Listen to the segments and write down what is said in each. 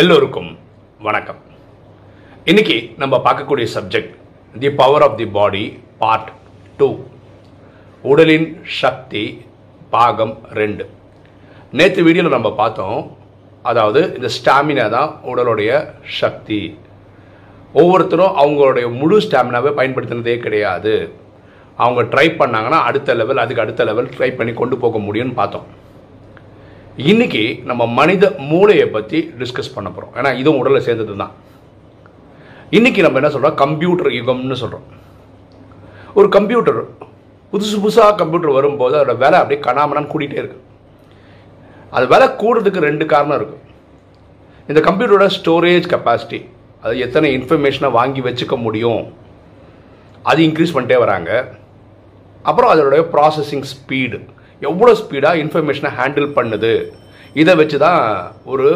எல்லோருக்கும் வணக்கம். இன்னைக்கு நம்ம பார்க்கக்கூடிய subject the power of the body part two உடலின் சக்தி பாகம் ரெண்டு. நேற்று வீடியோவில் நம்ம பார்த்தோம் அதாவது இந்த ஸ்டாமினா தான் உடலுடைய சக்தி. ஒவ்வொருத்தரும் அவங்களுடைய முழு ஸ்டாமினாவை பயன்படுத்தினதே கிடையாது. அவங்க ட்ரை பண்ணாங்கன்னா அடுத்த லெவல் அதுக்கு அடுத்த லெவல் ட்ரை பண்ணி கொண்டு போக முடியும்னு பார்த்தோம். இன்னைக்கு நம்ம மனித மூளையை பற்றி டிஸ்கஸ் பண்ண போகிறோம் ஏன்னா இதுவும் உடலை சேர்ந்தது தான் இன்னைக்கு நம்ம என்ன சொல்கிறோம் கம்ப்யூட்டர் யுகம்னு சொல்கிறோம் ஒரு கம்ப்யூட்டர் புதுசு புதுசாக கம்ப்யூட்டர் வரும்போது அதோட விலை அப்படியே கணாமனான்னு கூட்டிகிட்டே இருக்கு. அது விலை கூடுறதுக்கு ரெண்டு காரணம் இருக்குது இந்த கம்ப்யூட்டரோட ஸ்டோரேஜ் கெப்பாசிட்டி அது எத்தனை இன்ஃபர்மேஷனை வாங்கி வச்சுக்க முடியும் அது இன்க்ரீஸ் பண்ணிட்டே வராங்க. அப்புறம் அதோடைய ப்ராசஸிங் ஸ்பீடு எவ்வளோ ஸ்பீடாக இன்ஃபர்மேஷனை ஹேண்டில் பண்ணுது? இதை வச்சு தான் ஒரு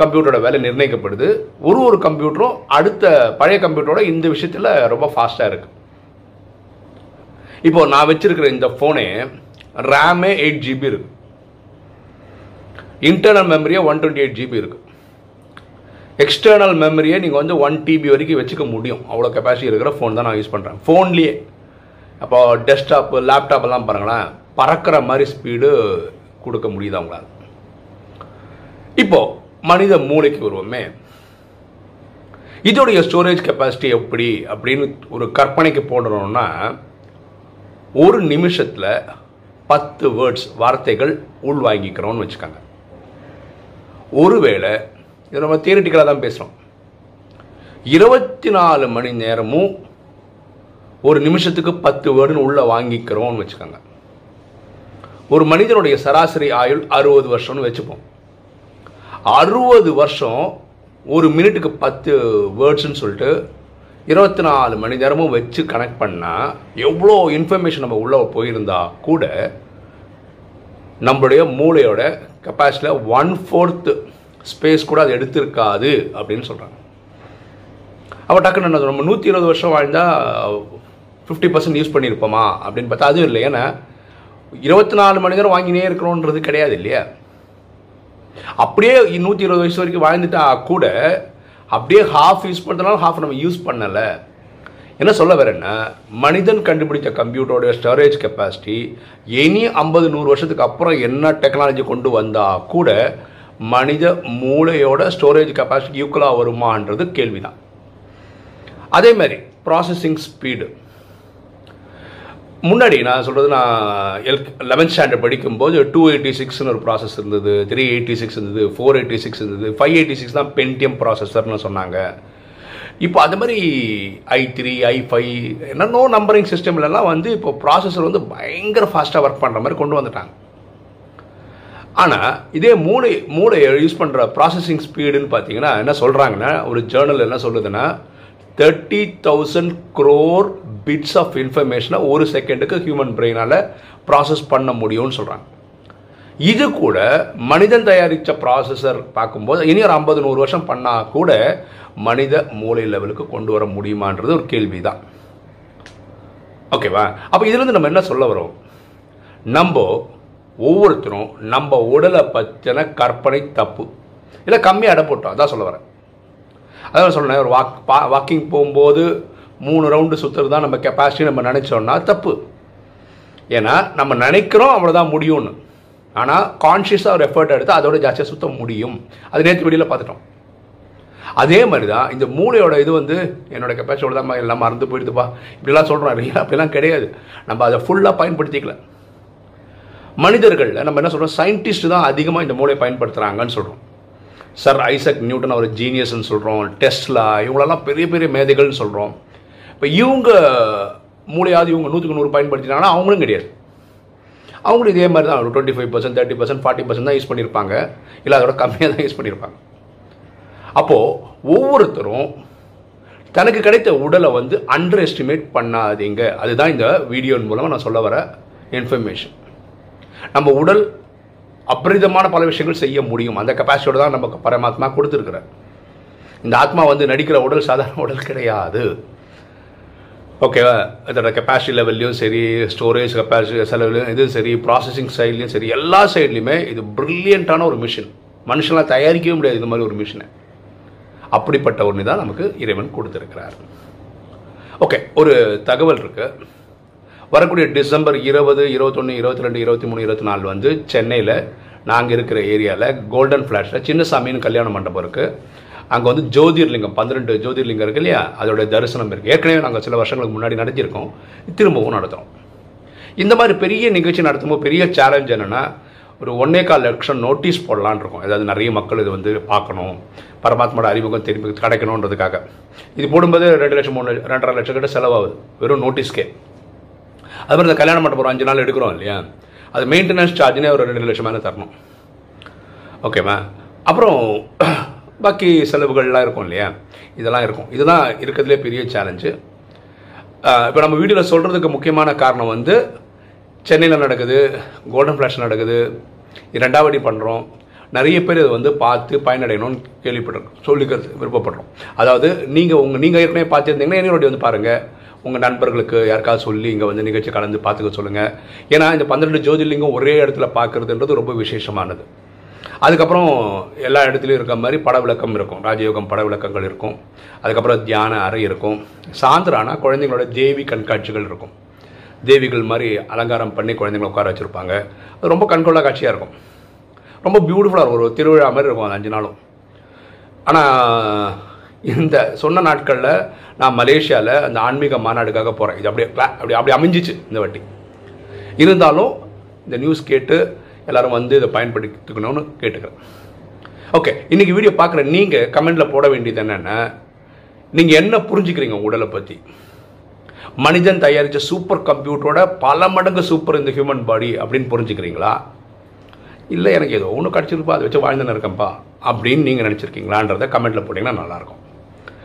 கம்ப்யூட்டரோட வேலை நிர்ணயிக்கப்படுது. ஒரு ஒரு கம்ப்யூட்டரும் அடுத்த பழைய கம்ப்யூட்டரோட இந்த விஷயத்தில் ரொம்ப ஃபாஸ்ட்டாக இருக்குது இப்போ நான் வச்சிருக்கிற இந்த ஃபோனே ரேமே எயிட் ஜிபி இருக்கு. இன்டர்னல் மெமரியே ஒன் டுவெண்ட்டி எயிட் ஜிபி இருக்கு. எக்ஸ்டர்னல் மெமரியை நீங்கள் வந்து ஒன் டிபி வரைக்கும் வச்சுக்க முடியும். அவ்வளோ கெப்பாசிட்டி இருக்கிற ஃபோன் தான் நான் யூஸ் பண்ணுறேன் ஃபோன்லேயே அப்போ டெஸ்க்டாப்பு லேப்டாப் எல்லாம் பாருங்களேன் பறக்கிற மாதிரி ஸ்பீடு கொடுக்க முடியுது அவங்களால இப்போ மனித மூளைக்கு வருவோமே. இதோடைய ஸ்டோரேஜ் கெப்பாசிட்டி எப்படி அப்படின்னு ஒரு கற்பனைக்கு போடுறோம்னா ஒரு நிமிஷத்தில் பத்து வேர்ட்ஸ் வார்த்தைகள் உள்வாங்கிக்கிறோம்னு வச்சுக்கோங்க. ஒருவேளை இது நம்ம தியரிட்டிக்கலாக தான் பேசுகிறோம் இருபத்தி நாலு மணி நேரமும் ஒரு நிமிஷத்துக்கு பத்து வேர்டுன்னு உள்ளே வாங்கிக்கிறோம்னு வச்சுக்கோங்க. ஒரு மனிதனுடைய சராசரி ஆயுள் அறுபது வருஷம்னு வச்சுப்போம். அறுபது வருஷம் ஒரு மினிட்டுக்கு பத்து வேர்ட்ஸ்னு சொல்லிட்டு இருபத்தி நாலு மணி நேரமும் வச்சு கனெக்ட் பண்ணால் எவ்வளோ இன்ஃபர்மேஷன் நம்ம உள்ளே போயிருந்தா கூட நம்மளுடைய மூளையோட கெப்பாசிட்டியில் ஒன் ஃபோர்த்து ஸ்பேஸ் கூட அது எடுத்திருக்காது அப்படின்னு சொல்கிறாங்க அப்போ டக்குன்னு என்ன நம்ம நூற்றி இருபது வருஷம் வாழ்ந்தால் ஃபிஃப்டி பர்சன்ட் யூஸ் பண்ணியிருப்போமா அப்படின்னு பார்த்தா அதுவும் இல்லை. ஏன்னா இருபத்தி நாலு மணி நேரம் வாங்கினே இருக்கிறோன்றது கிடையாது இல்லையா? அப்படியே நூற்றி இருபது வயசு வரைக்கும் வாழ்ந்துட்டா கூட அப்படியே ஹாஃப் யூஸ் பண்ணுறதுனால ஹாஃப் நம்ம யூஸ் பண்ணலை. என்ன சொல்ல வரேன்னா மனிதன் கண்டுபிடிச்ச கம்ப்யூட்டரோட ஸ்டோரேஜ் கெப்பாசிட்டி இனி ஐம்பது நூறு வருஷத்துக்கு அப்புறம் என்ன டெக்னாலஜி கொண்டு வந்தால் கூட மனித மூளையோட ஸ்டோரேஜ் கெப்பாசிட்டி ஈக்குவலாக வருமான்றது கேள்விதான். அதே மாதிரி ப்ராசஸிங் ஸ்பீடு முன்னாடி நான் சொல்கிறது நான் எல் லெவன்த் ஸ்டாண்டர்ட் படிக்கும்போது டூ எயிட்டி சிக்ஸ்னு ஒரு ப்ராசஸ் இருந்தது த்ரீ எயிட்டி சிக்ஸ் இருந்தது ஃபோர் எயிட்டி சிக்ஸ் இருந்தது ஃபைவ் எயிட்டி சிக்ஸ் தான் பென்டிஎம் ப்ராசஸர்னு சொன்னாங்க. இப்போ அது மாதிரி ஐ த்ரீ ஐ ஃபைவ் என்னென்னோ நம்பரிங் சிஸ்டம்லலாம் வந்து இப்போ ப்ராசஸர் வந்து பயங்கர ஃபாஸ்ட்டாக ஒர்க் பண்ணுற மாதிரி கொண்டு வந்துட்டாங்க. ஆனால் இதே மூளை மூளை யூஸ் பண்ணுற ப்ராசஸிங் ஸ்பீடுன்னு பார்த்தீங்கன்னா என்ன சொல்கிறாங்கன்னா ஒரு ஜேர்னல் என்ன சொல்லுதுன்னா thirty thousand crore bits of இன்ஃபர்மேஷனை ஒரு செகண்டுக்கு ஹியூமன் பிரெயினால் ப்ராசஸ் பண்ண முடியும்னு சொல்கிறாங்க இது கூட மனிதன் தயாரித்த ப்ராசஸர் பார்க்கும்போது இனி ஒரு ஐம்பது நூறு வருஷம் பண்ணால் கூட மனித மூளை லெவலுக்கு கொண்டு வர முடியுமான்றது ஒரு கேள்வி தான் ஓகேவா? அப்போ இதுலேருந்து நம்ம என்ன சொல்ல வரோம்? நம்ம ஒவ்வொருத்தரும் நம்ம உடலை பற்றின கற்பனை தப்பு. இல்லை கம்மியாக இடம் போட்டோம் அதான் சொல்ல வரேன். அதான் சொல்கிறேன் ஒரு வாக் பா வாக்கிங் போகும்போது மூணு ரவுண்டு சுற்றுறது தான் நம்ம கெப்பாசிட்டி நம்ம நினச்சோன்னா தப்பு. ஏன்னா நம்ம நினைக்கிறோம் அவ்வளோதான் முடியும்னு. ஆனால் கான்ஷியஸாக ஒரு எஃபர்ட் எடுத்து அதோட ஜாஸ்தியாக சுத்த முடியும். அது நேற்று வெளியில் பார்த்துட்டோம். அதே மாதிரி தான் இந்த மூளையோட இது வந்து என்னோட கெப்பாசிட்டியோட தான் எல்லாம் மறந்து போயிடுதுப்பா இப்படிலாம் சொல்கிறோம் இல்லையா? அப்படிலாம் கிடையாது. நம்ம அதை ஃபுல்லாக பயன்படுத்திக்கல. மனிதர்கள் நம்ம என்ன சொல்கிறோம் சயின்டிஸ்ட் தான் அதிகமாக இந்த மூளையை பயன்படுத்துகிறாங்கன்னு சொல்கிறோம் சர் ஐசக் நியூட்டன் அவர் ஜீனியஸ்னு சொல்கிறோம் டெஸ்லா இவங்களெல்லாம் பெரிய பெரிய மேதைகள்னு சொல்கிறோம் இப்போ இவங்க மூளையாவது இவங்க நூற்றுக்கு நூறு பயன்படுத்தினாங்கன்னா அவங்களும் கிடையாது. அவங்களும் இதே மாதிரி தான் ஒரு twenty five percent thirty percent forty percent தான் யூஸ் பண்ணியிருப்பாங்க இல்லை அதோட கம்மியாக தான் யூஸ் பண்ணியிருப்பாங்க அப்போது ஒவ்வொருத்தரும் தனக்கு கிடைத்த உடலை வந்து அண்டர் எஸ்டிமேட் பண்ணாதீங்க. அதுதான் இந்த வீடியோன் மூலமாக நான் சொல்ல வர இன்ஃபர்மேஷன் நம்ம உடல் அபரிதமான பல விஷயங்கள் செய்ய முடியும். அந்த கெப்பாசிட்டியோட தான் நமக்கு பரமாத்மா கொடுத்துருக்குறார். இந்த ஆத்மா வந்து நடிக்கிற உடல் சாதாரண உடல் கிடையாது. ஓகேவா இதோட கெப்பாசிட்டி லெவல்லையும் சரி ஸ்டோரேஜ் கெப்பாசிட்டி செலவுலையும் இது சரி ப்ராசஸிங் சைட்லையும் சரி எல்லா சைட்லையுமே இது ப்ரில்லியண்ட்டான ஒரு மிஷின் மனுஷன்லாம் தயாரிக்கவே முடியாது இந்த மாதிரி ஒரு மிஷினை அப்படிப்பட்ட ஒன்று தான் நமக்கு இறைவன் கொடுத்துருக்கிறார். ஓகே ஒரு தகவல் இருக்குது வரக்கூடிய டிசம்பர் இருபது இருபத்தொன்று இருபத்தி ரெண்டு இருபத்தி மூணு இருபத்தி நாலு வந்து சென்னையில் நாங்கள் இருக்கிற ஏரியாவில் கோல்டன் ஃப்ளாஷில் சின்னசாமின்னு கல்யாண மண்டபம் இருக்குது அங்கே வந்து ஜோதிர்லிங்கம் பன்னிரெண்டு ஜோதிர்லிங்கம் இருக்கு இல்லையா? அதோடைய தரிசனம் இருக்குது ஏற்கனவே நாங்கள் சில வருஷங்களுக்கு முன்னாடி நடத்தியிருக்கோம். திரும்பவும் நடத்துகிறோம் இந்த மாதிரி பெரிய நிகழ்ச்சி நடத்தும்போது பெரிய சேலஞ்ச் என்னென்னா ஒரு ஒன்னே கால் லட்சம் நோட்டீஸ் போடலான் இருக்கும். அதாவது நிறைய மக்கள் இது வந்து பார்க்கணும். பரமாத்மாவோட அறிமுகம் திரும்பி கிடைக்கணுன்றதுக்காக. இது போடும்போது ரெண்டு லட்சம் மூணு ரெண்டரை லட்சம் கிட்ட செலவாகுது. வெறும் நோட்டீஸ்க்கே அது மாதிரி இந்த கல்யாண மண்டபம் ஒரு அஞ்சு நாள் எடுக்கிறோம் இல்லையா? அது மெயின்டெனன்ஸ் சார்ஜ்னே ஒரு ரெண்டு லட்சம் மேலே தரணும். ஓகேவா அப்புறம் பாக்கி செலவுகள்லாம் இருக்கும் இல்லையா? இதெல்லாம் இருக்கும். இதுதான் இருக்கிறதுலே பெரிய சேலஞ்சு இப்போ நம்ம வீடியோவில் சொல்கிறதுக்கு முக்கியமான காரணம் வந்து சென்னையில் நடக்குது கோல்டன் ஃப்ளாஷ் நடக்குது இரண்டாவடி பண்ணுறோம் நிறைய பேர் இதை வந்து பார்த்து பயனடையணும்னு கேள்விப்பட்டிருக்கோம் சொல்லிக்கிறது விருப்பப்படுறோம். அதாவது நீங்கள் உங்கள் நீங்கள் ஏற்கனவே பார்த்துருந்தீங்கன்னா என்னோட வந்து பாருங்கள் உங்கள் நண்பர்களுக்கு யாருக்காவது சொல்லி இங்கே வந்து நிகழ்ச்சி கலந்து பார்த்துக்க சொல்லுங்கள் ஏன்னா இந்த பன்னிரெண்டு ஜோதிர்லிங்கம் ஒரே இடத்துல பார்க்குறதுன்றது ரொம்ப விசேஷமானது. அதுக்கப்புறம் எல்லா இடத்துலையும் இருக்க மாதிரி பட விளக்கம் இருக்கும். ராஜயோகம் பட விளக்கங்கள் இருக்கும். அதுக்கப்புறம் தியான அறை இருக்கும். சாயந்தரானா குழந்தைங்களோட தேவி கண்காட்சிகள் இருக்கும். தேவிகள் மாதிரி அலங்காரம் பண்ணி குழந்தைங்களை உட்கார வச்சுருப்பாங்க. அது ரொம்ப கண்கொள்ளா காட்சியாக இருக்கும். ரொம்ப பியூட்டிஃபுல்லாக இருக்கும். ஒரு திருவிழா மாதிரி இருக்கும் அந்த அஞ்சு நாளும். ஆனால் இந்த சொன்ன நாட்களில் நான் மலேசியாவில் அந்த ஆன்மீக மாநாடுக்காக போகிறேன் இது அப்படியே அப்படி அப்படி அமைஞ்சிச்சு இந்த வாட்டி. இருந்தாலும் இந்த நியூஸ் கேட்டு எல்லாரும் வந்து இதை பயன்படுத்திக்கணும்னு கேட்டுக்கிறேன். ஓகே இன்றைக்கி வீடியோ பார்க்குற நீங்கள் கமெண்டில் போட வேண்டியது என்னென்னா நீங்கள் என்ன புரிஞ்சுக்கிறீங்க உடலை பற்றி மனிதன் தயாரித்த சூப்பர் கம்ப்யூட்டரோட பல மடங்கு சூப்பர் இந்த ஹியூமன் பாடி அப்படின்னு புரிஞ்சுக்கிறீங்களா? இல்லை எனக்கு ஏதோ ஒன்று கிடச்சிருப்பா அதை வச்சு வாழ்ந்துன்னு இருக்கேன்ப்பா அப்படின்னு நீங்கள் நினச்சிருக்கீங்களான்றதை கமெண்ட்டில் போட்டிங்கன்னா நல்லாயிருக்கும்